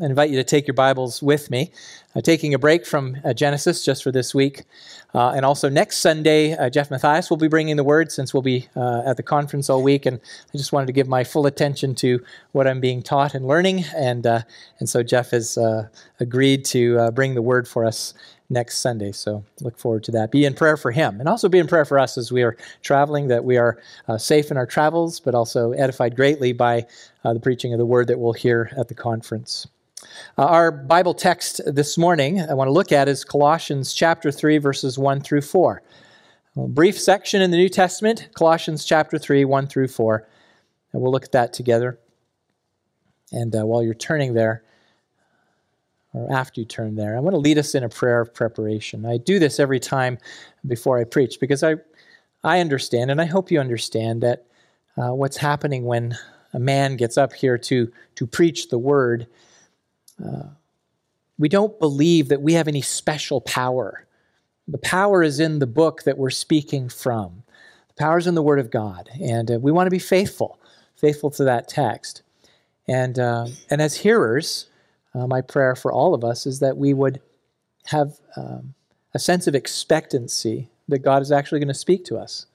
I invite you to take your Bibles with me, uh, taking a break from uh, Genesis just for this week. Uh, and also next Sunday, uh, Jeff Matthias will be bringing the word since we'll be uh, at the conference all week. And I just wanted to give my full attention to what I'm being taught and learning. And, uh, and so Jeff has agreed to bring the word for us next Sunday. So look forward to that. Be in prayer for him and also be in prayer for us as we are traveling, that we are uh, safe in our travels, but also edified greatly by uh, the preaching of the word that we'll hear at the conference. Uh, our Bible text this morning I want to look at is Colossians chapter 3, verses 1 through 4. A brief section in the New Testament, Colossians chapter 3, 1 through 4. And we'll look at that together. And uh, while you're turning there, or after you turn there, I want to lead us in a prayer of preparation. I do this every time before I preach because I, I understand, and I hope you understand, that uh, what's happening when a man gets up here to, to preach the word uh, we don't believe that we have any special power. The power is in the book that we're speaking from. The power is in the Word of God, and uh, we want to be faithful, faithful to that text. And uh, and as hearers, uh, my prayer for all of us is that we would have um, a sense of expectancy that God is actually going to speak to us.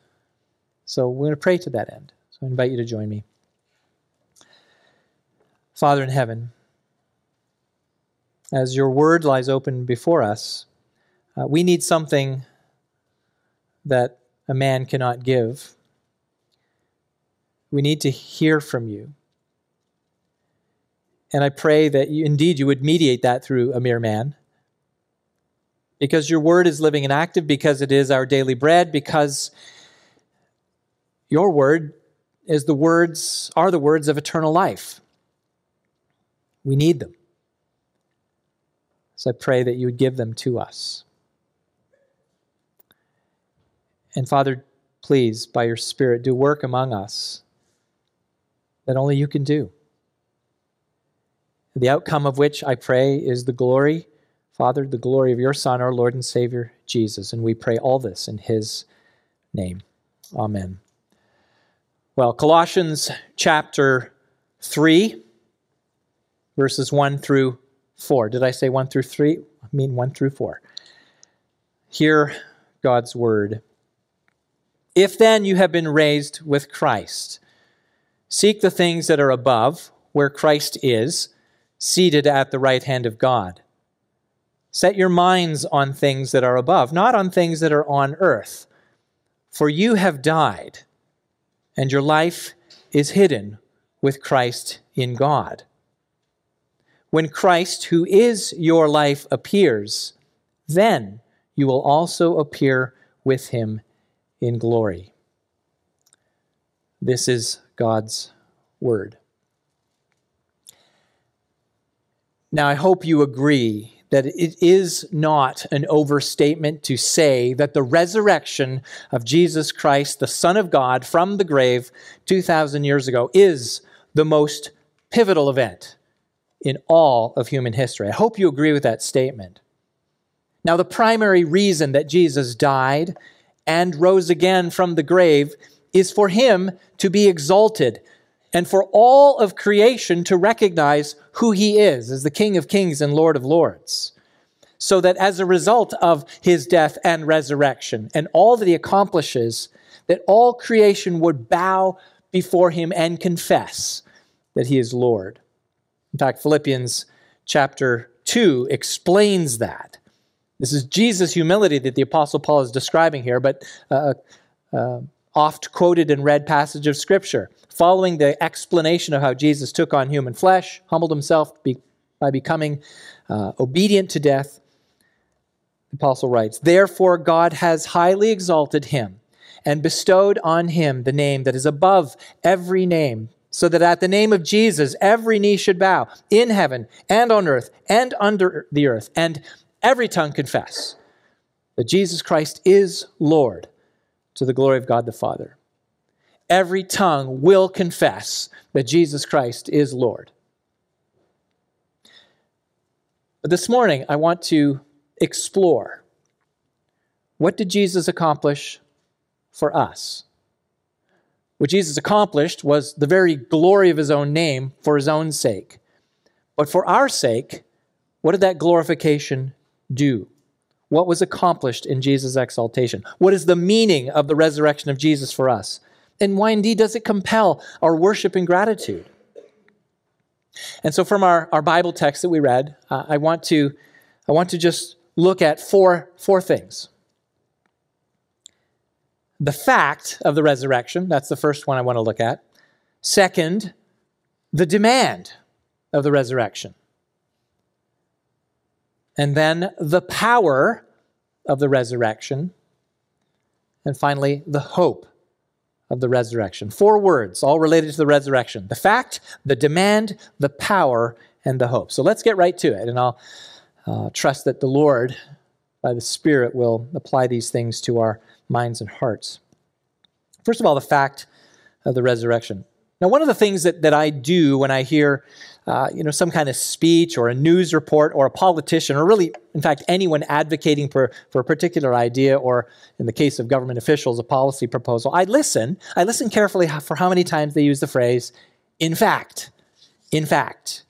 So we're going to pray to that end. So I invite you to join me. Father in heaven as your word lies open before us, uh, we need something that a man cannot give. We need to hear from you. And I pray that you, indeed you would mediate that through a mere man. Because your word is living and active, because it is our daily bread, because your word is the words are the words of eternal life. We need them. So I pray that you would give them to us. And Father, please, by your Spirit, do work among us that only you can do. The outcome of which I pray is the glory, Father, the glory of your Son, our Lord and Savior, Jesus. And we pray all this in his name. Amen. Well, Colossians chapter 3, verses 1 through 4. Did I say 1 through 3? I mean 1 through 4. Hear God's word. If then you have been raised with Christ, seek the things that are above, where Christ is, seated at the right hand of God. Set your minds on things that are above, not on things that are on earth. For you have died, and your life is hidden with Christ in God. When Christ, who is your life, appears, then you will also appear with him in glory. This is God's word. Now, I hope you agree that it is not an overstatement to say that the resurrection of Jesus Christ, the Son of God, from the grave 2,000 years ago is the most pivotal event in all of human history. I hope you agree with that statement. Now, the primary reason that Jesus died and rose again from the grave is for him to be exalted and for all of creation to recognize who he is as the King of Kings and Lord of Lords. So that as a result of his death and resurrection and all that he accomplishes, that all creation would bow before him and confess that he is Lord. In fact, Philippians chapter 2 explains that. This is Jesus' humility that the Apostle Paul is describing here, but uh, uh, oft quoted and read passage of Scripture. Following the explanation of how Jesus took on human flesh, humbled himself be, by becoming uh, obedient to death, the Apostle writes, Therefore God has highly exalted him and bestowed on him the name that is above every name so that at the name of Jesus, every knee should bow in heaven and on earth and under the earth, and every tongue confess that Jesus Christ is Lord to the glory of God the Father. Every tongue will confess that Jesus Christ is Lord. But this morning, I want to explore what did Jesus accomplish for us? What Jesus accomplished was the very glory of his own name for his own sake. But for our sake, what did that glorification do? What was accomplished in Jesus' exaltation? What is the meaning of the resurrection of Jesus for us? And why indeed does it compel our worship and gratitude? And so, from our, our Bible text that we read, uh, I, want to, I want to just look at four, four things. The fact of the resurrection, that's the first one I want to look at. Second, the demand of the resurrection. And then the power of the resurrection. And finally, the hope of the resurrection. Four words, all related to the resurrection the fact, the demand, the power, and the hope. So let's get right to it. And I'll uh, trust that the Lord, by the Spirit, will apply these things to our minds and hearts. First of all, the fact of the resurrection. Now, one of the things that, that I do when I hear uh, you know, some kind of speech or a news report or a politician, or really, in fact, anyone advocating for, for a particular idea, or in the case of government officials, a policy proposal, I listen. I listen carefully for how many times they use the phrase, in fact. In fact.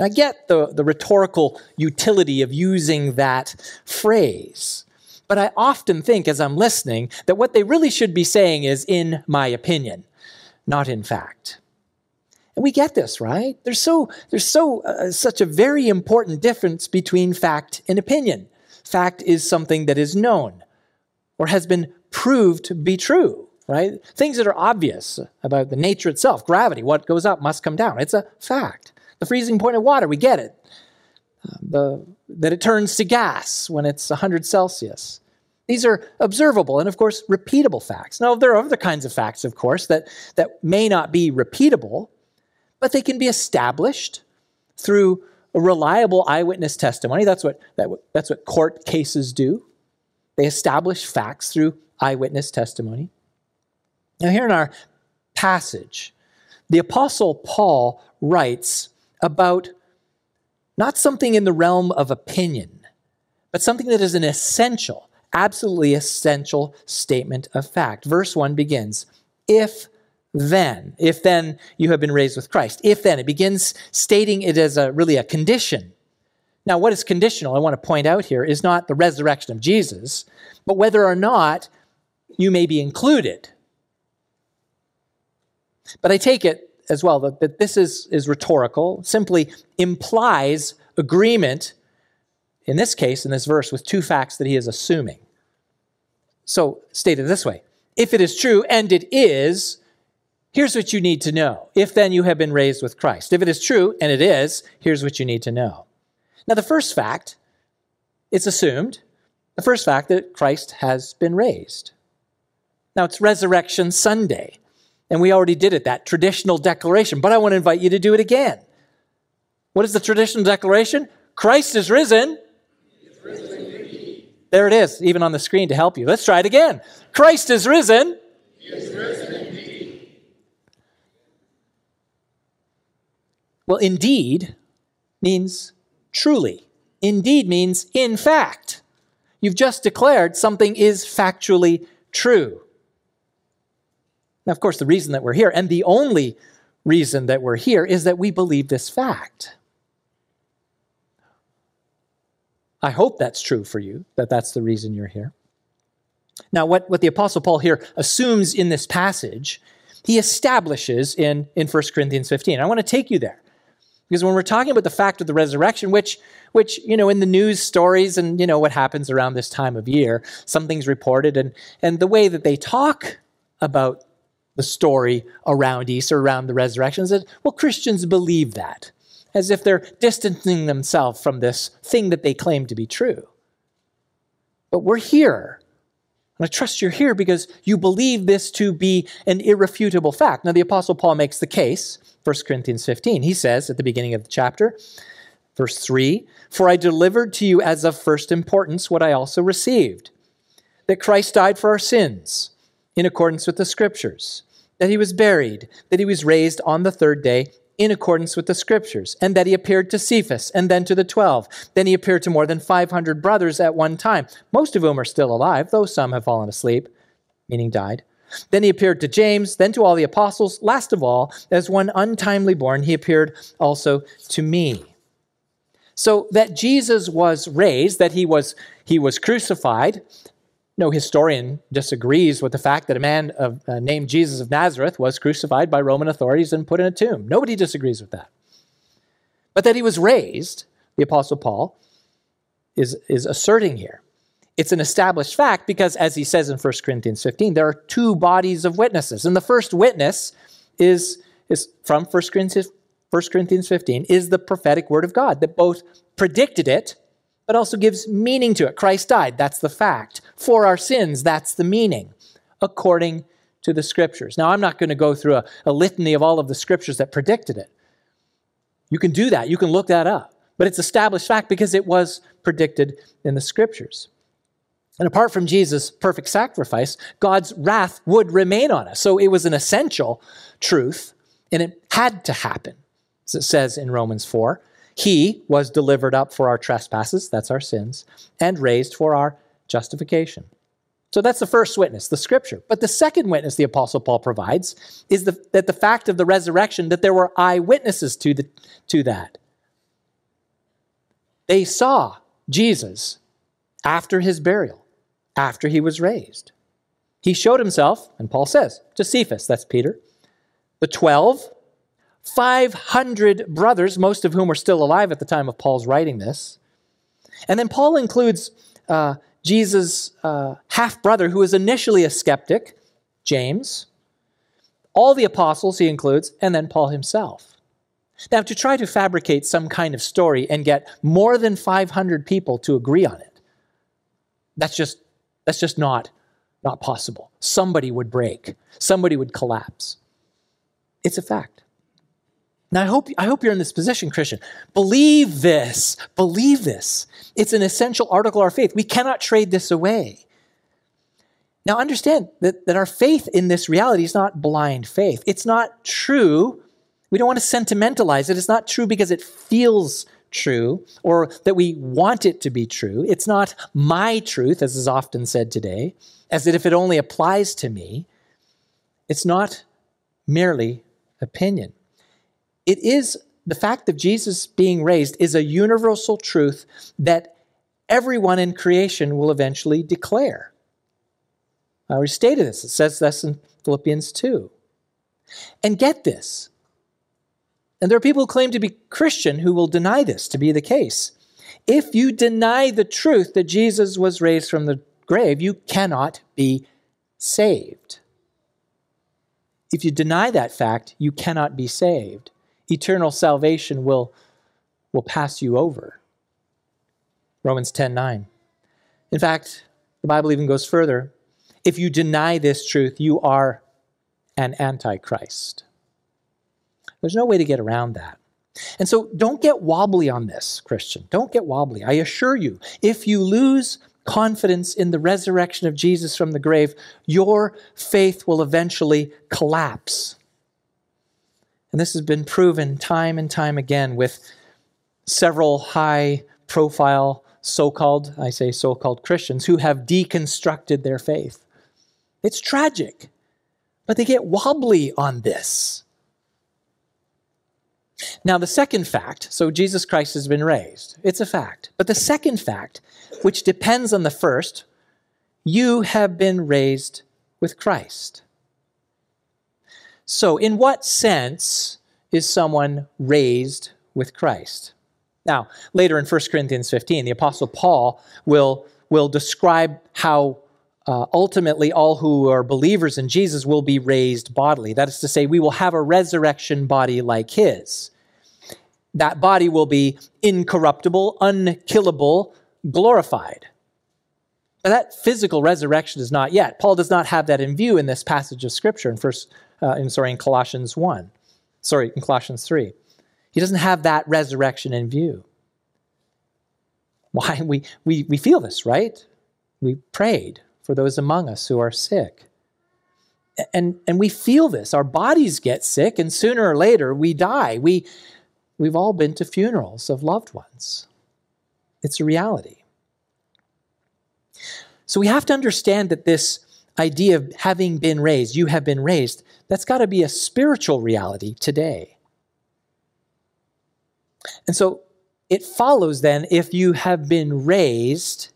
Now, I get the, the rhetorical utility of using that phrase. But I often think as I'm listening that what they really should be saying is, in my opinion not in fact. And we get this, right? There's so there's so uh, such a very important difference between fact and opinion. Fact is something that is known or has been proved to be true, right? Things that are obvious about the nature itself, gravity, what goes up must come down. It's a fact. The freezing point of water, we get it. The, that it turns to gas when it's 100 Celsius. These are observable and, of course, repeatable facts. Now, there are other kinds of facts, of course, that, that may not be repeatable, but they can be established through a reliable eyewitness testimony. That's what, that, that's what court cases do. They establish facts through eyewitness testimony. Now, here in our passage, the Apostle Paul writes about not something in the realm of opinion, but something that is an essential absolutely essential statement of fact. Verse 1 begins If then, if then you have been raised with Christ. If then, it begins stating it as a really a condition. Now, what is conditional, I want to point out here, is not the resurrection of Jesus, but whether or not you may be included. But I take it as well that, that this is, is rhetorical, simply implies agreement in this case, in this verse, with two facts that he is assuming. So, stated this way if it is true, and it is, here's what you need to know. If then you have been raised with Christ. If it is true, and it is, here's what you need to know. Now, the first fact, it's assumed, the first fact that Christ has been raised. Now, it's Resurrection Sunday, and we already did it, that traditional declaration, but I want to invite you to do it again. What is the traditional declaration? Christ is risen. There it is, even on the screen to help you. Let's try it again. Christ is risen. Is risen. Well, indeed means truly. Indeed means in fact. You've just declared something is factually true. Now, of course, the reason that we're here, and the only reason that we're here, is that we believe this fact. I hope that's true for you, that that's the reason you're here. Now, what, what the Apostle Paul here assumes in this passage, he establishes in, in 1 Corinthians 15. I want to take you there. Because when we're talking about the fact of the resurrection, which, which, you know, in the news stories and, you know, what happens around this time of year, something's reported, and, and the way that they talk about the story around Easter, around the resurrection, is that, well, Christians believe that as if they're distancing themselves from this thing that they claim to be true. But we're here. And I trust you're here because you believe this to be an irrefutable fact. Now, the Apostle Paul makes the case, 1 Corinthians 15. He says at the beginning of the chapter, verse 3 For I delivered to you as of first importance what I also received that Christ died for our sins in accordance with the Scriptures, that he was buried, that he was raised on the third day in accordance with the scriptures, and that he appeared to Cephas and then to the twelve. Then he appeared to more than 500 brothers at one time, most of whom are still alive, though some have fallen asleep, meaning died. Then he appeared to James, then to all the apostles. Last of all, as one untimely born, he appeared also to me. So that Jesus was raised, that he was, he was crucified. No historian disagrees with the fact that a man of, uh, named Jesus of Nazareth was crucified by Roman authorities and put in a tomb. Nobody disagrees with that. But that he was raised, the Apostle Paul is, is asserting here. It's an established fact because, as he says in 1 Corinthians 15, there are two bodies of witnesses. And the first witness is, is from 1 Corinthians, 1 Corinthians 15, is the prophetic word of God that both predicted it, but also gives meaning to it. Christ died, that's the fact. For our sins, that's the meaning, according to the scriptures. Now, I'm not going to go through a, a litany of all of the scriptures that predicted it. You can do that, you can look that up. But it's established fact because it was predicted in the scriptures. And apart from Jesus' perfect sacrifice, God's wrath would remain on us. So it was an essential truth, and it had to happen, as it says in Romans 4. He was delivered up for our trespasses, that's our sins, and raised for our justification. So that's the first witness, the scripture. But the second witness the Apostle Paul provides is the, that the fact of the resurrection, that there were eyewitnesses to, the, to that. They saw Jesus after his burial after he was raised. He showed himself, and Paul says, to Cephas, that's Peter, the 12, 500 brothers, most of whom were still alive at the time of Paul's writing this. And then Paul includes uh, Jesus' uh, half brother, who was initially a skeptic, James, all the apostles he includes, and then Paul himself. Now, to try to fabricate some kind of story and get more than 500 people to agree on it, that's just that's just not, not possible. Somebody would break, somebody would collapse. It's a fact. Now, I hope, I hope you're in this position, Christian. Believe this. Believe this. It's an essential article of our faith. We cannot trade this away. Now, understand that, that our faith in this reality is not blind faith. It's not true. We don't want to sentimentalize it. It's not true because it feels true or that we want it to be true. It's not my truth, as is often said today, as if it only applies to me. It's not merely opinion. It is the fact of Jesus being raised is a universal truth that everyone in creation will eventually declare. I already stated this. It says this in Philippians 2. And get this and there are people who claim to be Christian who will deny this to be the case. If you deny the truth that Jesus was raised from the grave, you cannot be saved. If you deny that fact, you cannot be saved. Eternal salvation will, will pass you over. Romans 10 9. In fact, the Bible even goes further. If you deny this truth, you are an antichrist. There's no way to get around that. And so don't get wobbly on this, Christian. Don't get wobbly. I assure you, if you lose confidence in the resurrection of Jesus from the grave, your faith will eventually collapse. And this has been proven time and time again with several high profile so called, I say so called Christians who have deconstructed their faith. It's tragic, but they get wobbly on this. Now, the second fact so Jesus Christ has been raised, it's a fact. But the second fact, which depends on the first, you have been raised with Christ. So, in what sense is someone raised with Christ? Now, later in 1 Corinthians 15, the Apostle Paul will, will describe how uh, ultimately all who are believers in Jesus will be raised bodily. That is to say, we will have a resurrection body like his. That body will be incorruptible, unkillable, glorified. Now, that physical resurrection is not yet. Paul does not have that in view in this passage of Scripture in first, uh, in, sorry, in Colossians 1. Sorry, in Colossians 3. He doesn't have that resurrection in view. Why? We, we, we feel this, right? We prayed for those among us who are sick. And, and we feel this. Our bodies get sick, and sooner or later we die. We, we've all been to funerals of loved ones. It's a reality. So we have to understand that this idea of having been raised, you have been raised, that's got to be a spiritual reality today. And so it follows then if you have been raised,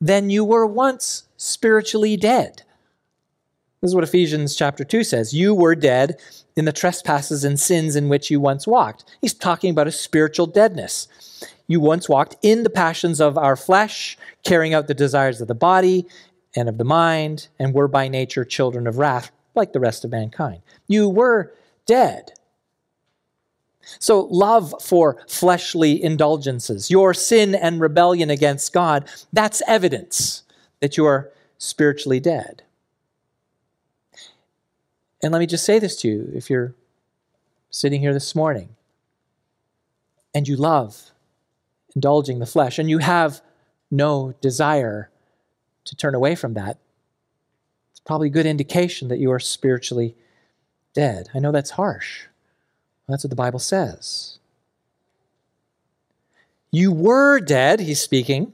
then you were once spiritually dead. This is what Ephesians chapter 2 says. You were dead in the trespasses and sins in which you once walked. He's talking about a spiritual deadness. You once walked in the passions of our flesh, carrying out the desires of the body and of the mind, and were by nature children of wrath, like the rest of mankind. You were dead. So, love for fleshly indulgences, your sin and rebellion against God, that's evidence that you are spiritually dead. And let me just say this to you if you're sitting here this morning and you love indulging the flesh and you have no desire to turn away from that, it's probably a good indication that you are spiritually dead. I know that's harsh. That's what the Bible says. You were dead, he's speaking,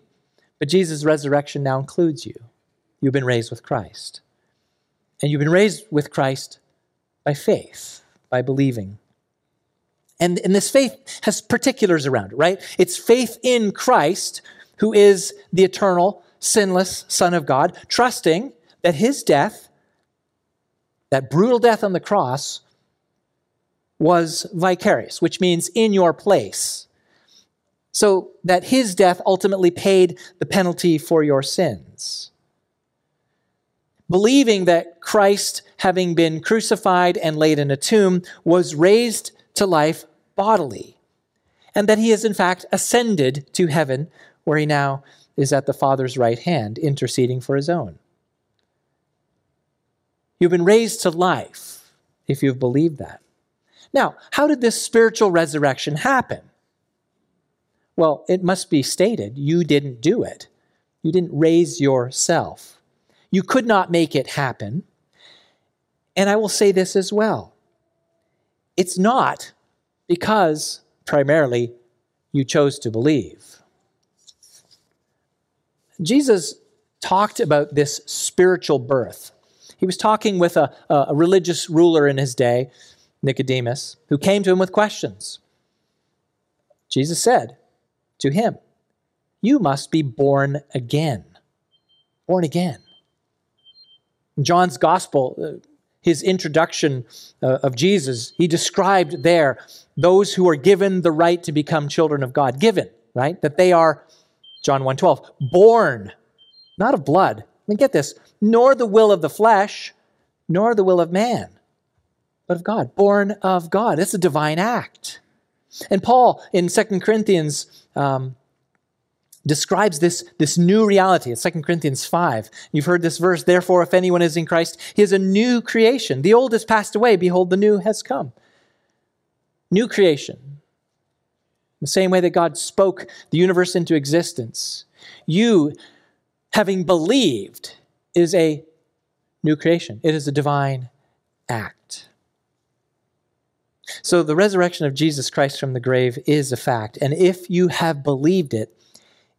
but Jesus' resurrection now includes you. You've been raised with Christ. And you've been raised with Christ by faith, by believing. And, and this faith has particulars around it, right? It's faith in Christ, who is the eternal, sinless Son of God, trusting that his death, that brutal death on the cross, was vicarious, which means in your place. So that his death ultimately paid the penalty for your sins. Believing that Christ, having been crucified and laid in a tomb, was raised to life bodily, and that he has in fact ascended to heaven, where he now is at the Father's right hand, interceding for his own. You've been raised to life if you've believed that. Now, how did this spiritual resurrection happen? Well, it must be stated you didn't do it. You didn't raise yourself. You could not make it happen. And I will say this as well it's not because primarily you chose to believe. Jesus talked about this spiritual birth. He was talking with a, a religious ruler in his day Nicodemus, who came to him with questions. Jesus said to him, You must be born again. Born again. In John's gospel, uh, his introduction uh, of Jesus, he described there those who are given the right to become children of God. Given, right? That they are, John 1:12, born, not of blood. Mean, get this, nor the will of the flesh, nor the will of man, but of God, born of God. It's a divine act. And Paul in 2 Corinthians um, describes this, this new reality. It's 2 Corinthians 5. You've heard this verse, therefore, if anyone is in Christ, he is a new creation. The old has passed away, behold, the new has come. New creation. The same way that God spoke the universe into existence. You, having believed, is a new creation. It is a divine act. So the resurrection of Jesus Christ from the grave is a fact. And if you have believed it,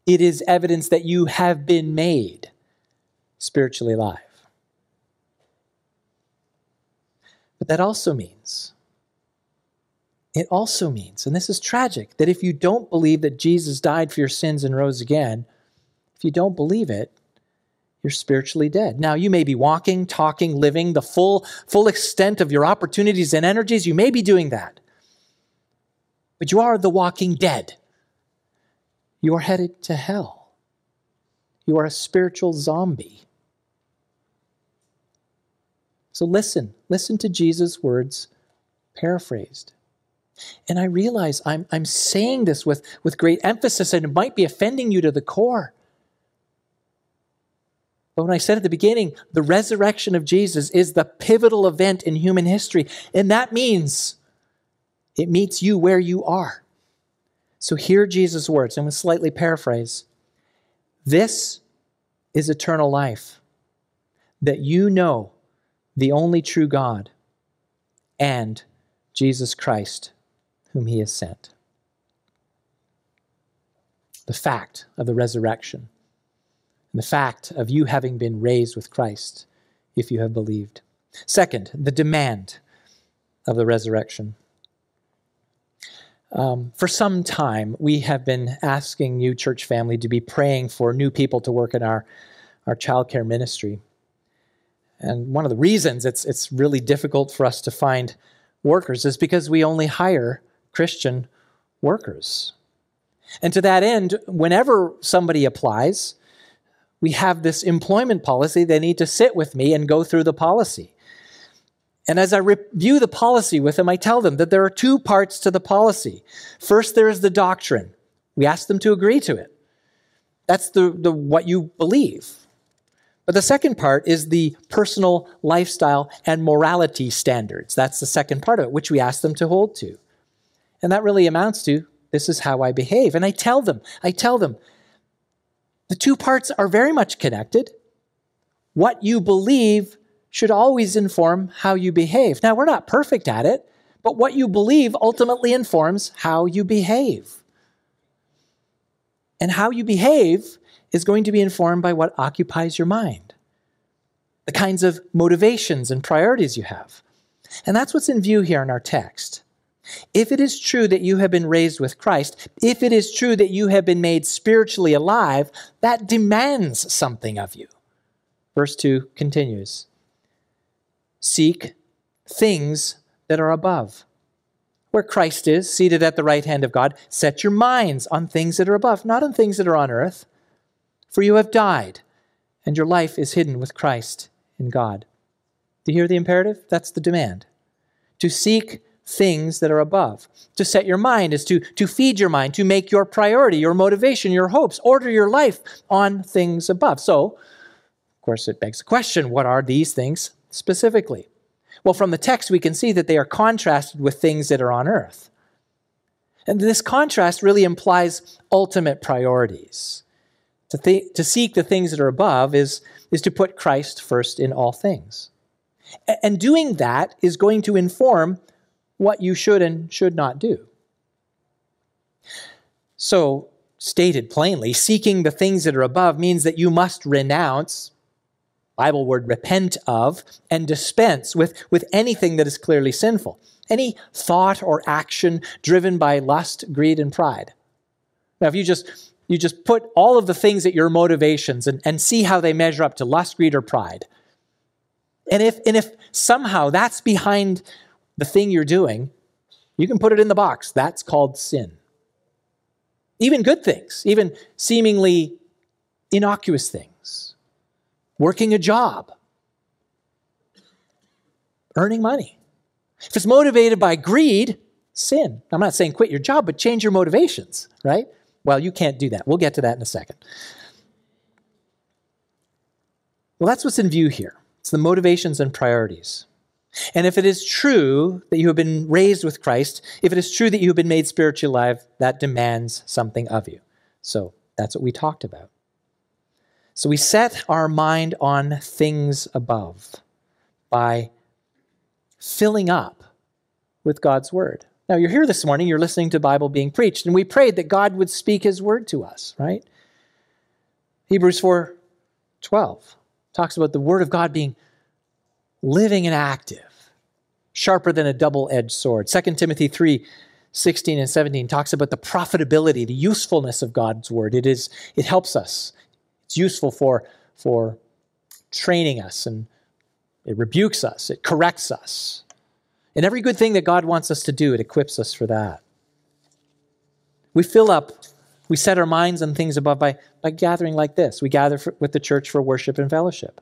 it is evidence that you have been made spiritually alive. But that also means, it also means, and this is tragic, that if you don't believe that Jesus died for your sins and rose again, if you don't believe it, you're spiritually dead. Now, you may be walking, talking, living the full, full extent of your opportunities and energies. You may be doing that. But you are the walking dead. You are headed to hell. You are a spiritual zombie. So listen, listen to Jesus' words paraphrased. And I realize I'm, I'm saying this with, with great emphasis, and it might be offending you to the core. But when I said at the beginning, the resurrection of Jesus is the pivotal event in human history, and that means it meets you where you are. So hear Jesus' words. Going to slightly paraphrase. This is eternal life, that you know the only true God and Jesus Christ, whom he has sent. The fact of the resurrection and the fact of you having been raised with Christ if you have believed. Second, the demand of the resurrection. Um, for some time, we have been asking you, church family, to be praying for new people to work in our, our childcare ministry. And one of the reasons it's, it's really difficult for us to find workers is because we only hire Christian workers. And to that end, whenever somebody applies, we have this employment policy. They need to sit with me and go through the policy. And as I review the policy with them, I tell them that there are two parts to the policy. First, there is the doctrine. We ask them to agree to it. That's the, the what you believe. But the second part is the personal lifestyle and morality standards. That's the second part of it, which we ask them to hold to. And that really amounts to this is how I behave. And I tell them, I tell them, the two parts are very much connected. What you believe should always inform how you behave. Now, we're not perfect at it, but what you believe ultimately informs how you behave. And how you behave is going to be informed by what occupies your mind, the kinds of motivations and priorities you have. And that's what's in view here in our text. If it is true that you have been raised with Christ, if it is true that you have been made spiritually alive, that demands something of you. Verse 2 continues Seek things that are above. Where Christ is, seated at the right hand of God, set your minds on things that are above, not on things that are on earth. For you have died, and your life is hidden with Christ in God. Do you hear the imperative? That's the demand. To seek things that are above. To set your mind is to, to feed your mind, to make your priority, your motivation, your hopes, order your life on things above. So, of course, it begs the question what are these things specifically? Well, from the text, we can see that they are contrasted with things that are on earth. And this contrast really implies ultimate priorities. To, th- to seek the things that are above is, is to put Christ first in all things. And doing that is going to inform what you should and should not do. So, stated plainly, seeking the things that are above means that you must renounce, Bible word repent of, and dispense with, with anything that is clearly sinful. Any thought or action driven by lust, greed, and pride. Now, if you just you just put all of the things at your motivations and, and see how they measure up to lust, greed, or pride. And if and if somehow that's behind the thing you're doing, you can put it in the box. That's called sin. Even good things, even seemingly innocuous things, working a job, earning money. If it's motivated by greed, sin. I'm not saying quit your job, but change your motivations, right? Well, you can't do that. We'll get to that in a second. Well, that's what's in view here. It's the motivations and priorities. And if it is true that you have been raised with Christ, if it is true that you have been made spiritually alive, that demands something of you. So that's what we talked about. So we set our mind on things above by filling up with God's word. Now, you're here this morning, you're listening to Bible being preached, and we prayed that God would speak his word to us, right? Hebrews 4 12 talks about the word of God being living and active sharper than a double edged sword. 2 Timothy 3 16 and 17 talks about the profitability, the usefulness of God's word. It is it helps us. It's useful for for training us and it rebukes us, it corrects us. And every good thing that God wants us to do, it equips us for that. We fill up, we set our minds on things above by, by gathering like this. We gather for, with the church for worship and fellowship.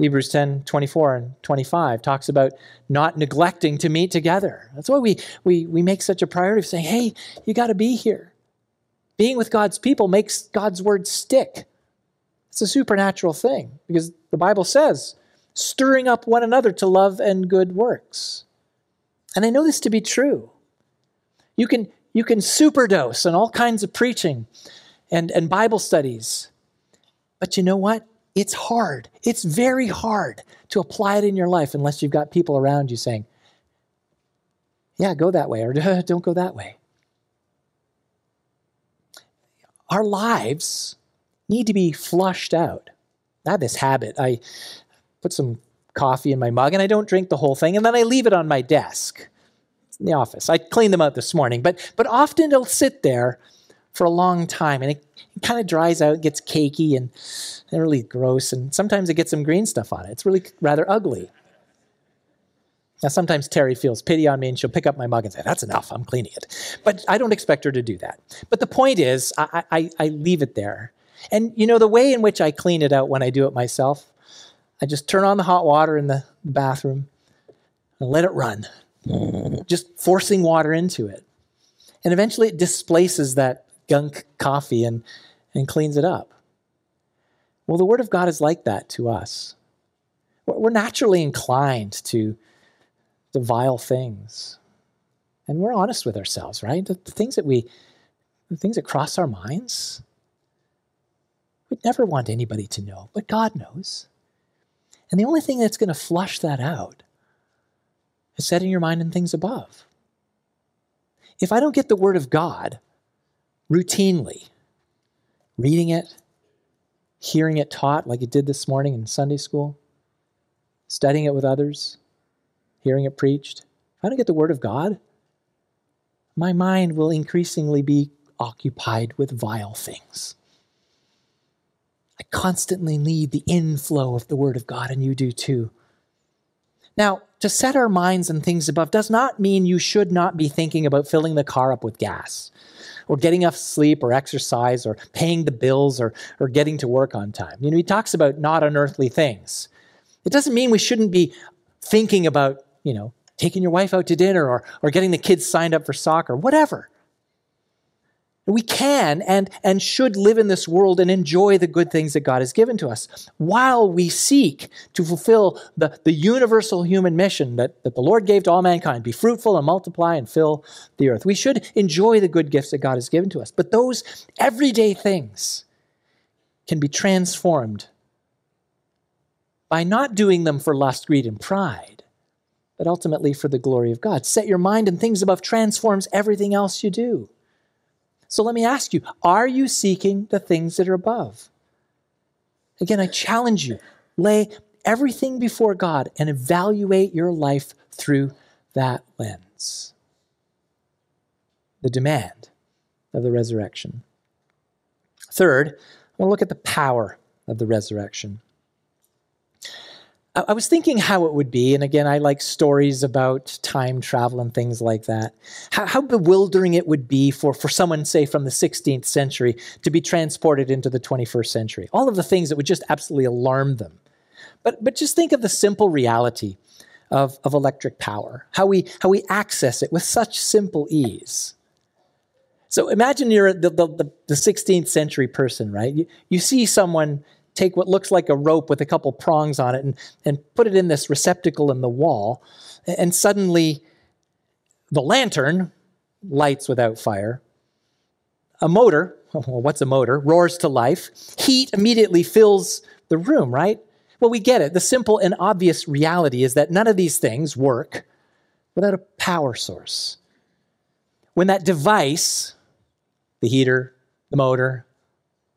Hebrews 10 24 and 25 talks about not neglecting to meet together. That's why we, we, we make such a priority of saying, hey, you got to be here. Being with God's people makes God's word stick. It's a supernatural thing because the Bible says, stirring up one another to love and good works. And I know this to be true. You can, you can superdose on all kinds of preaching and, and Bible studies. But you know what? It's hard. It's very hard to apply it in your life unless you've got people around you saying, yeah, go that way, or don't go that way. Our lives need to be flushed out. I have this habit. I put some coffee in my mug and I don't drink the whole thing, and then I leave it on my desk. in the office. I cleaned them out this morning, but, but often it'll sit there for a long time and it, it kind of dries out, gets cakey and, really gross. And sometimes it gets some green stuff on it. It's really rather ugly. Now, sometimes Terry feels pity on me and she'll pick up my mug and say, That's enough, I'm cleaning it. But I don't expect her to do that. But the point is, I, I, I leave it there. And you know, the way in which I clean it out when I do it myself, I just turn on the hot water in the bathroom and let it run, just forcing water into it. And eventually it displaces that gunk coffee and, and cleans it up. Well, the Word of God is like that to us. We're naturally inclined to the vile things. And we're honest with ourselves, right? The, the things that we, the things that cross our minds, we'd never want anybody to know, but God knows. And the only thing that's going to flush that out is setting your mind on things above. If I don't get the Word of God routinely, reading it, hearing it taught like it did this morning in Sunday school, studying it with others, hearing it preached, if I don't get the Word of God, my mind will increasingly be occupied with vile things. I constantly need the inflow of the Word of God, and you do too. Now, to set our minds on things above does not mean you should not be thinking about filling the car up with gas, or getting enough sleep, or exercise, or paying the bills, or, or getting to work on time. You know, he talks about not unearthly things. It doesn't mean we shouldn't be thinking about you know, taking your wife out to dinner or, or getting the kids signed up for soccer, whatever. We can and, and should live in this world and enjoy the good things that God has given to us while we seek to fulfill the, the universal human mission that, that the Lord gave to all mankind be fruitful and multiply and fill the earth. We should enjoy the good gifts that God has given to us. But those everyday things can be transformed by not doing them for lust, greed, and pride, but ultimately for the glory of God. Set your mind on things above transforms everything else you do. So let me ask you are you seeking the things that are above? Again, I challenge you lay everything before God and evaluate your life through that lens. The demand of the resurrection. Third, I want to look at the power of the resurrection. I was thinking how it would be, and again, I like stories about time travel and things like that. How, how, bewildering it would be for, for someone, say, from the 16th century to be transported into the 21st century. All of the things that would just absolutely alarm them. But, but just think of the simple reality of, of electric power, how we, how we access it with such simple ease. So imagine you're the, the, the 16th century person, right? You, you see someone take what looks like a rope with a couple prongs on it and, and put it in this receptacle in the wall. And suddenly, the lantern lights without fire. A motor, well, what's a motor? Roars to life. Heat immediately fills the room, right? Well, we get it. The simple and obvious reality is that none of these things work without a power source. When that device, the heater, the motor,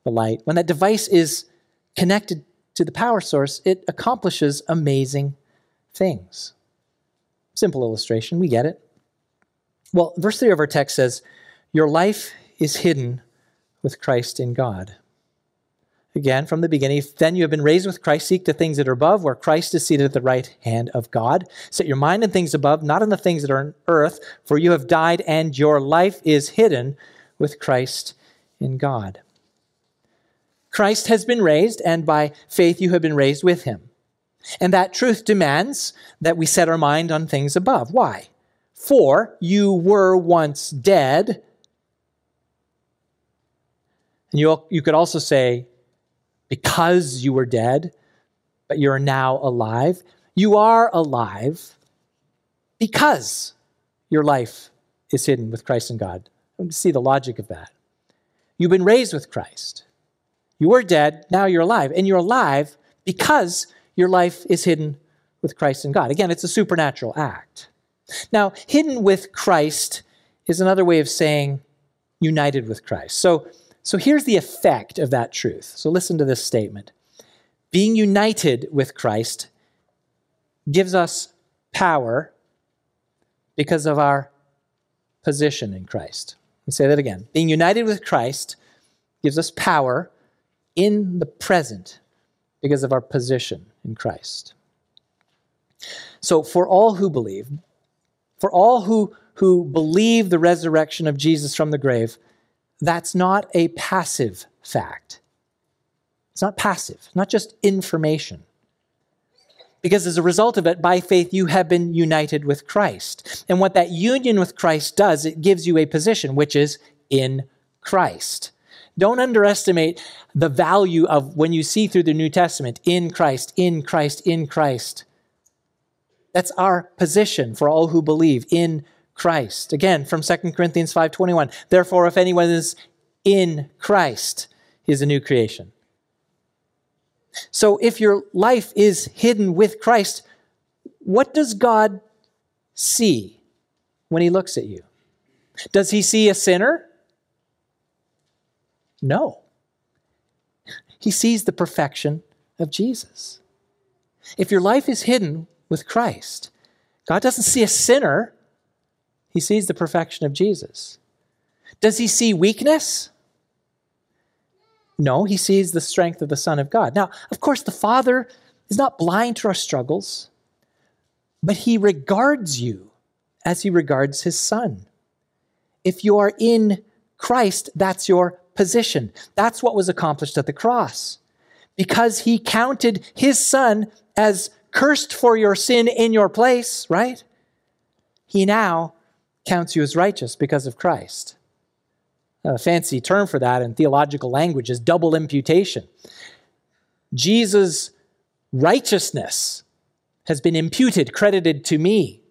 the light, when that device is connected to the power source, it accomplishes amazing things. Simple illustration, we get it. Well, verse 3 of our text says, Your life is hidden with Christ in God. Again, from the beginning, then you have been raised with Christ, seek the things that are above, where Christ is seated at the right hand of God. Set your mind on things above, not on the things that are on earth, for you have died, and your life is hidden with Christ in God. Christ has been raised, and by faith you have been raised with him. And that truth demands that we set our mind on things above. Why? For you were once dead. And you, you could also say, because you were dead, but you're now alive. You are alive because your life is hidden with Christ in God. See the logic of that. You've been raised with Christ. You were dead, now you're alive. And you're alive because your life is hidden with Christ and God. Again, it's a supernatural act. Now, hidden with Christ is another way of saying united with Christ. So, so here's the effect of that truth. So listen to this statement. Being united with Christ gives us power because of our position in Christ. Let me say that again. Being united with Christ gives us power in the present because of our position in Christ. So, for all who believe, for all who, who believe the resurrection of Jesus from the grave, that's not a passive fact. It's not passive, not just information. Because as a result of it, by faith, you have been united with Christ. And what that union with Christ does, it gives you a position, which is in Christ. Don't underestimate the value of when you see through the New Testament in Christ, in Christ, in Christ. That's our position for all who believe in Christ. Again, from 2 Corinthians 5:21. Therefore, if anyone is in Christ, he is a new creation. So if your life is hidden with Christ, what does God see when he looks at you? Does he see a sinner? No. He sees the perfection of Jesus. If your life is hidden with Christ, God doesn't see a sinner, he sees the perfection of Jesus. Does he see weakness? No, he sees the strength of the Son of God. Now, of course, the Father is not blind to our struggles, but he regards you as he regards his Son. If you are in Christ, that's your position. That's what was accomplished at the cross. Because he counted his son as cursed for your sin in your place, right? He now counts you as righteous because of Christ. A fancy term for that in theological language is double imputation. Jesus' righteousness has been imputed, credited to me.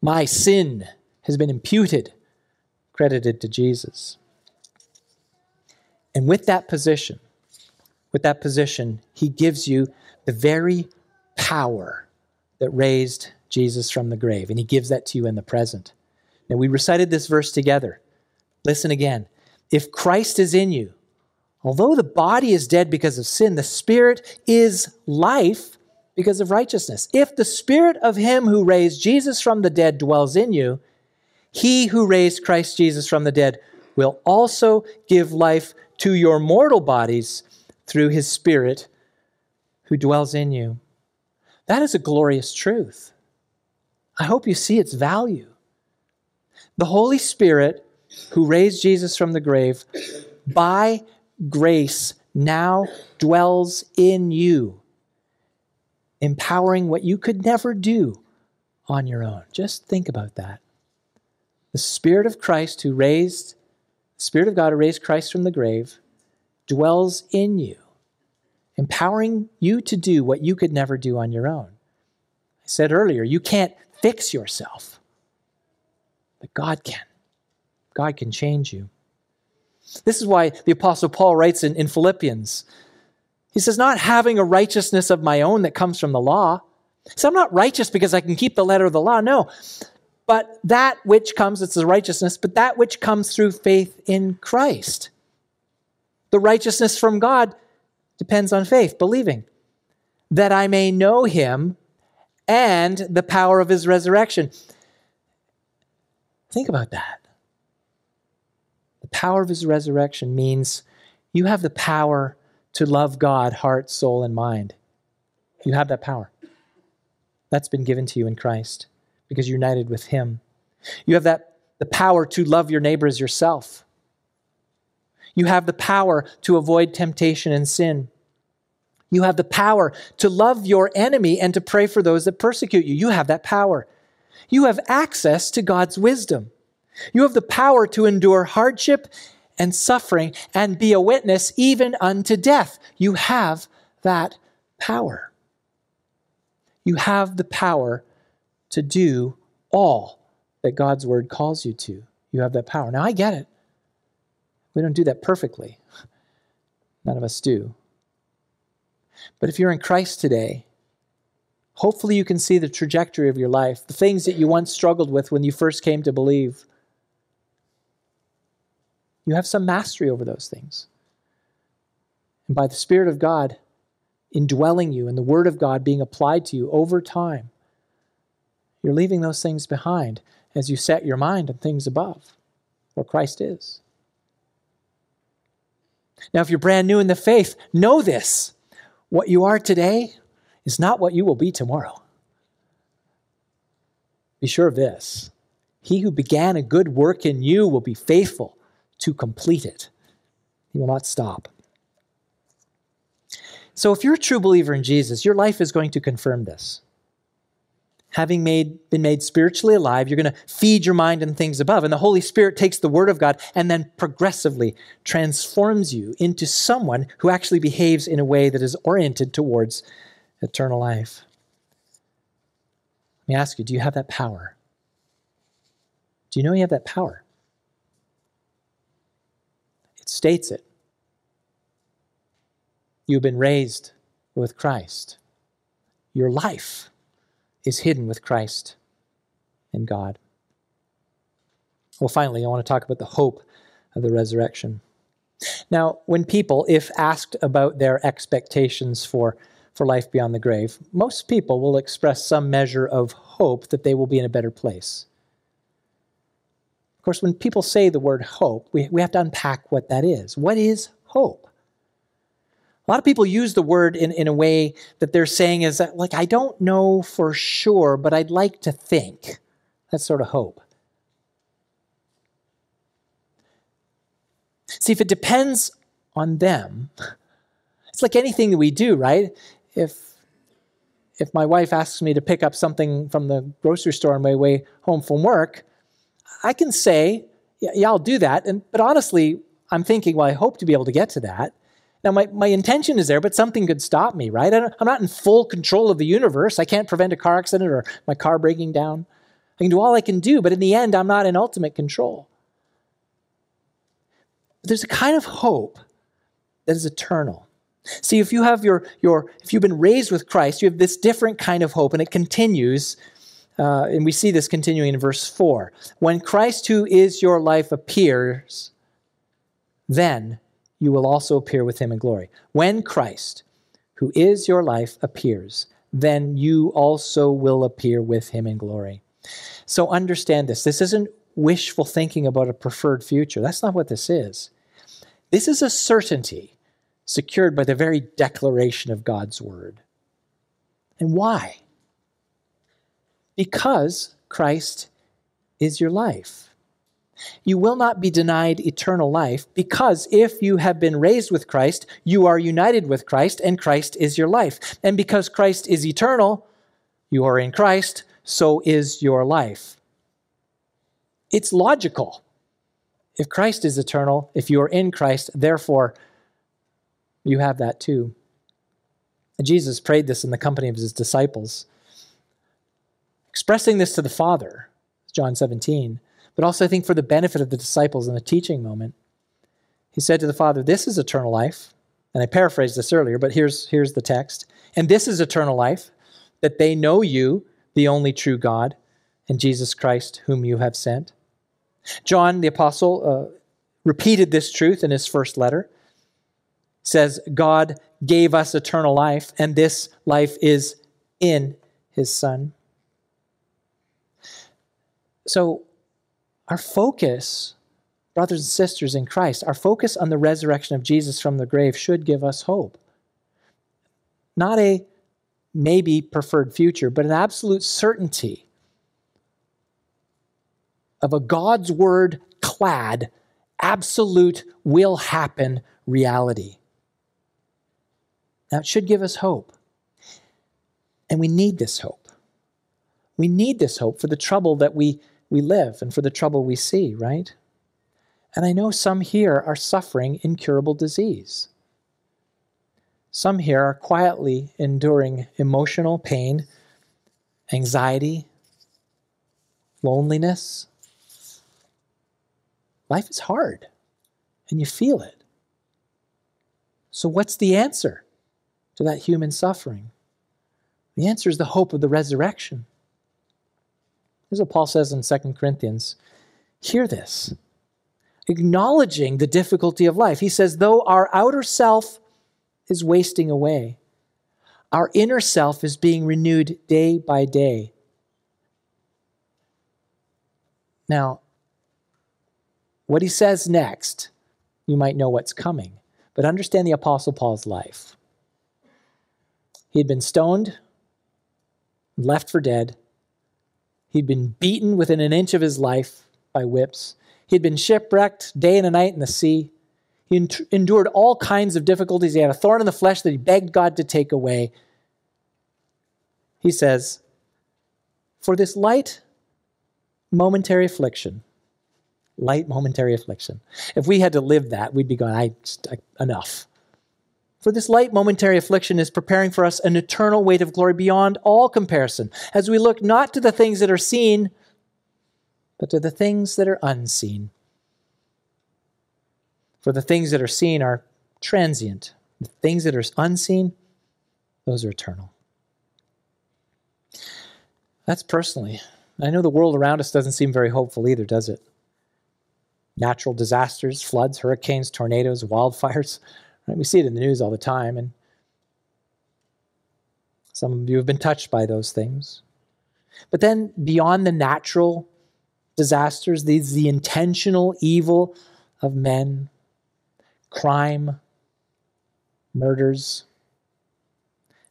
My sin has been imputed, credited to Jesus. And with that position, with that position, he gives you the very power that raised Jesus from the grave. And he gives that to you in the present. Now, we recited this verse together. Listen again. If Christ is in you, although the body is dead because of sin, the spirit is life because of righteousness. If the spirit of him who raised Jesus from the dead dwells in you, he who raised Christ Jesus from the dead will also give life to your mortal bodies through his Spirit who dwells in you. That is a glorious truth. I hope you see its value. The Holy Spirit, who raised Jesus from the grave, by grace now dwells in you, empowering what you could never do on your own. Just think about that. The Spirit of Christ who raised Spirit of God who raised Christ from the grave dwells in you, empowering you to do what you could never do on your own. I said earlier, you can't fix yourself, but God can. God can change you. This is why the Apostle Paul writes in, in Philippians. He says, Not having a righteousness of my own that comes from the law. So I'm not righteous because I can keep the letter of the law. No, but that which comes, it's the righteousness, but that which comes through faith in Christ. The righteousness from God depends on faith, believing, that I may know him and the power of his resurrection. Think about that. The power of his resurrection means you have the power to love God, heart, soul, and mind. You have that power. That's been given to you in Christ because you're united with Him. You have that the power to love your neighbor as yourself. You have the power to avoid temptation and sin. You have the power to love your enemy and to pray for those that persecute you. You have that power. You have access to God's wisdom. You have the power to endure hardship and suffering and be a witness even unto death. You have that power. You have the power to do all that God's word calls you to. You have that power. Now, I get it. We don't do that perfectly. None of us do. But if you're in Christ today, hopefully you can see the trajectory of your life, the things that you once struggled with when you first came to believe. You have some mastery over those things. And by the Spirit of God indwelling you and the Word of God being applied to you over time, you're leaving those things behind as you set your mind on things above, where Christ is. Now, if you're brand new in the faith, know this what you are today is not what you will be tomorrow. Be sure of this He who began a good work in you will be faithful to complete it, He will not stop. So, if you're a true believer in Jesus, your life is going to confirm this having made, been made spiritually alive, you're going to feed your mind on things above. And the Holy Spirit takes the Word of God and then progressively transforms you into someone who actually behaves in a way that is oriented towards eternal life. Let me ask you do you have that power? Do you know you have that power? It states it. You've been raised with Christ. Your life is hidden with Christ in God. Well, finally, I want to talk about the hope of the resurrection. Now, when people, if asked about their expectations for, for life beyond the grave, most people will express some measure of hope that they will be in a better place. Of course, when people say the word hope, we, we have to unpack what that is. What is hope? A lot of people use the word in, in a way that they're saying is that, like, I don't know for sure, but I'd like to think. That's sort of hope. See, if it depends on them, it's like anything that we do, right? If if my wife asks me to pick up something from the grocery store on my way home from work, I can say, yeah, yeah, I'll do that. And but honestly, I'm thinking, well, I hope to be able to get to that. Now, my, my intention is there, but something could stop me, right? I'm not in full control of the universe. I can't prevent a car accident or my car breaking down. I can do all I can do, but in the end, I'm not in ultimate control. But there's a kind of hope that is eternal. See, if you have your, your if you've been raised with Christ, you have this different kind of hope, and it continues. Uh, and we see this continuing in verse 4. When Christ, who is your life, appears, then you will also appear with him in glory. When Christ, who is your life, appears, then you also will appear with him in glory. So understand this. This isn't wishful thinking about a preferred future. That's not what this is. This is a certainty secured by the very declaration of God's word. And why? Because Christ is your life you will not be denied eternal life because if you have been raised with Christ, you are united with Christ, and Christ is your life. And because Christ is eternal, you are in Christ, so is your life. It's logical. If Christ is eternal, if you are in Christ, therefore you have that too. Jesus prayed this in the company of his disciples, expressing this to the Father, John 17 but also I think for the benefit of the disciples in the teaching moment. He said to the Father, This is eternal life. And I paraphrased this earlier, but here's, here's the text. And this is eternal life, that they know you, the only true God, and Jesus Christ, whom you have sent. John, the apostle, uh, repeated this truth in his first letter. says, God gave us eternal life, and this life is in his Son. So, our focus, brothers and sisters in Christ, our focus on the resurrection of Jesus from the grave should give us hope. Not a maybe preferred future, but an absolute certainty of a God's word clad, absolute will happen reality. That should give us hope. And we need this hope. We need this hope for the trouble that we we live and for the trouble we see, right? And I know some here are suffering incurable disease. Some here are quietly enduring emotional pain, anxiety, loneliness. Life is hard, and you feel it. So, what's the answer to that human suffering? The answer is the hope of the resurrection. Here's what Paul says in 2 Corinthians. Hear this. Acknowledging the difficulty of life. He says, though our outer self is wasting away, our inner self is being renewed day by day. Now, what he says next, you might know what's coming, but understand the Apostle Paul's life. He had been stoned, left for dead. He'd been beaten within an inch of his life by whips. He'd been shipwrecked day and a night in the sea. He endured all kinds of difficulties. He had a thorn in the flesh that he begged God to take away. He says, For this light, momentary affliction, light momentary affliction. If we had to live that, we'd be going, I, I enough. For this light momentary affliction is preparing for us an eternal weight of glory beyond all comparison, as we look not to the things that are seen, but to the things that are unseen. For the things that are seen are transient, the things that are unseen, those are eternal. That's personally. I know the world around us doesn't seem very hopeful either, does it? natural disasters, floods, hurricanes, tornadoes, wildfires. Right? We see it in the news all the time, and some of you have been touched by those things. But then, beyond the natural disasters, these the intentional evil of men, crime, murders,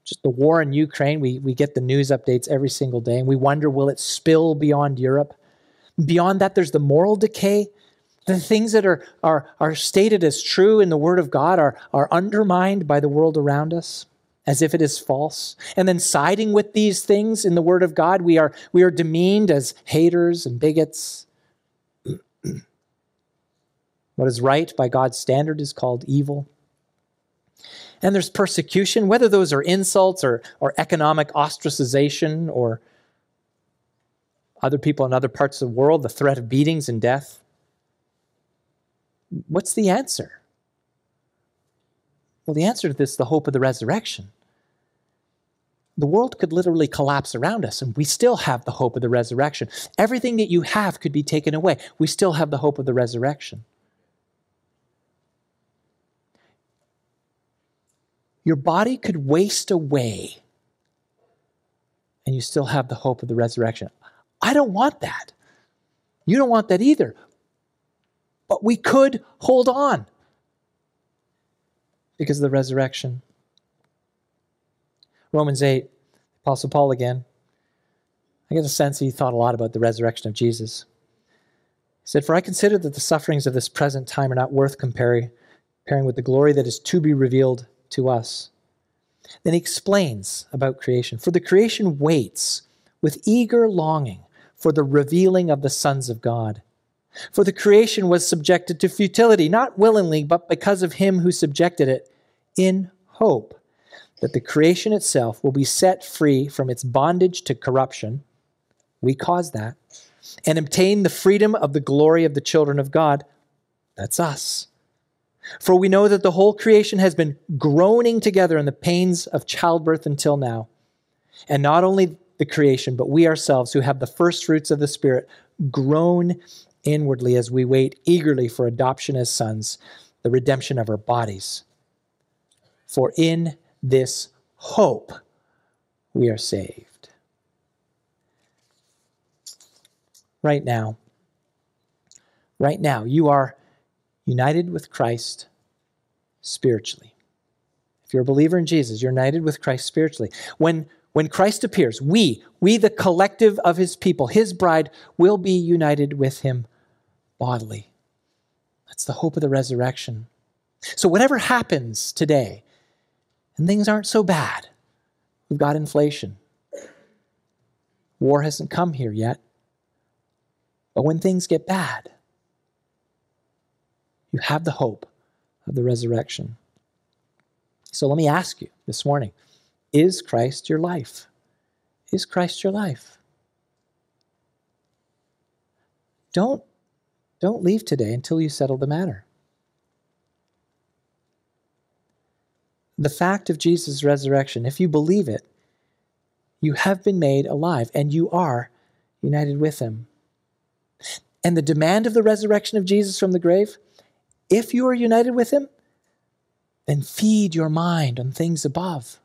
just the war in Ukraine. We, we get the news updates every single day, and we wonder will it spill beyond Europe? Beyond that, there's the moral decay the things that are, are, are stated as true in the Word of God are, are undermined by the world around us as if it is false. And then siding with these things in the Word of God, we are, we are demeaned as haters and bigots. what is right by God's standard is called evil. And there's persecution, whether those are insults or, or economic ostracization or other people in other parts of the world, the threat of beatings and death. What's the answer? Well, the answer to this is the hope of the resurrection. The world could literally collapse around us, and we still have the hope of the resurrection. Everything that you have could be taken away. We still have the hope of the resurrection. Your body could waste away, and you still have the hope of the resurrection. I don't want that. You don't want that either but we could hold on because of the resurrection. Romans 8, Apostle Paul again. I get a sense he thought a lot about the resurrection of Jesus. He said, For I consider that the sufferings of this present time are not worth comparing, comparing with the glory that is to be revealed to us. Then he explains about creation. For the creation waits with eager longing for the revealing of the sons of God. For the creation was subjected to futility, not willingly, but because of him who subjected it, in hope that the creation itself will be set free from its bondage to corruption. We cause that. And obtain the freedom of the glory of the children of God. That's us. For we know that the whole creation has been groaning together in the pains of childbirth until now. And not only the creation, but we ourselves who have the first fruits of the Spirit groan inwardly as we wait eagerly for adoption as sons, the redemption of our bodies. For in this hope we are saved. Right now, right now, you are united with Christ spiritually. If you're a believer in Jesus, you're united with Christ spiritually. When when Christ appears, we, we the collective of his people, his bride, will be united with him bodily. That's the hope of the resurrection. So, whatever happens today, and things aren't so bad, we've got inflation. War hasn't come here yet. But when things get bad, you have the hope of the resurrection. So let me ask you this morning is Christ your life? Is Christ your life? Don't, don't leave today until you settle the matter. The fact of Jesus' resurrection, if you believe it, you have been made alive and you are united with him. And the demand of the resurrection of Jesus from the grave, if you are united with him, then feed your mind on things above.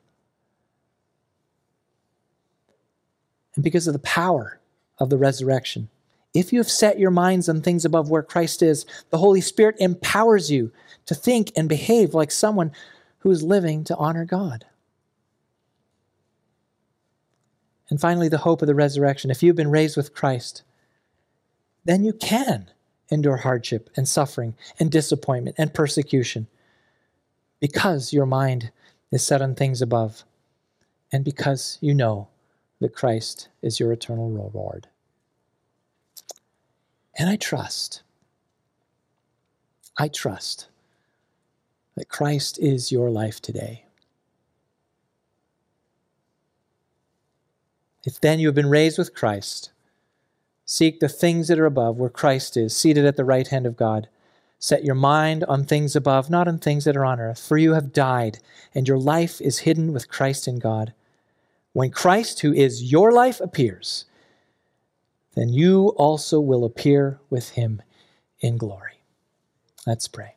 and because of the power of the resurrection. If you have set your minds on things above where Christ is, the Holy Spirit empowers you to think and behave like someone who is living to honor God. And finally, the hope of the resurrection. If you've been raised with Christ, then you can endure hardship and suffering and disappointment and persecution because your mind is set on things above and because you know that Christ is your eternal reward. And I trust, I trust that Christ is your life today. If then you have been raised with Christ, seek the things that are above, where Christ is, seated at the right hand of God. Set your mind on things above, not on things that are on earth, for you have died, and your life is hidden with Christ in God. When Christ, who is your life, appears, then you also will appear with him in glory. Let's pray.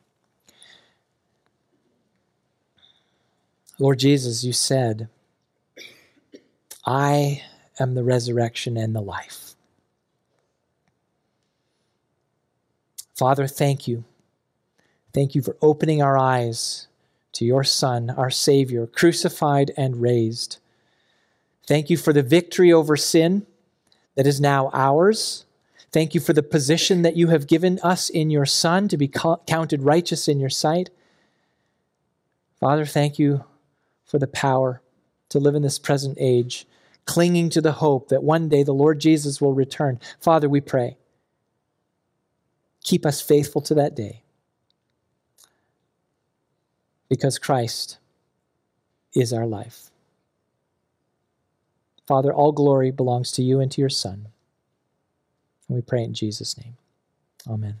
Lord Jesus, you said, I am the resurrection and the life. Father, thank you. Thank you for opening our eyes to your Son, our Savior, crucified and raised. Thank you for the victory over sin that is now ours. Thank you for the position that you have given us in your Son to be counted righteous in your sight. Father, thank you for the power to live in this present age, clinging to the hope that one day the Lord Jesus will return. Father, we pray. Keep us faithful to that day because Christ is our life. Father, all glory belongs to you and to your Son. And we pray in Jesus' name. Amen.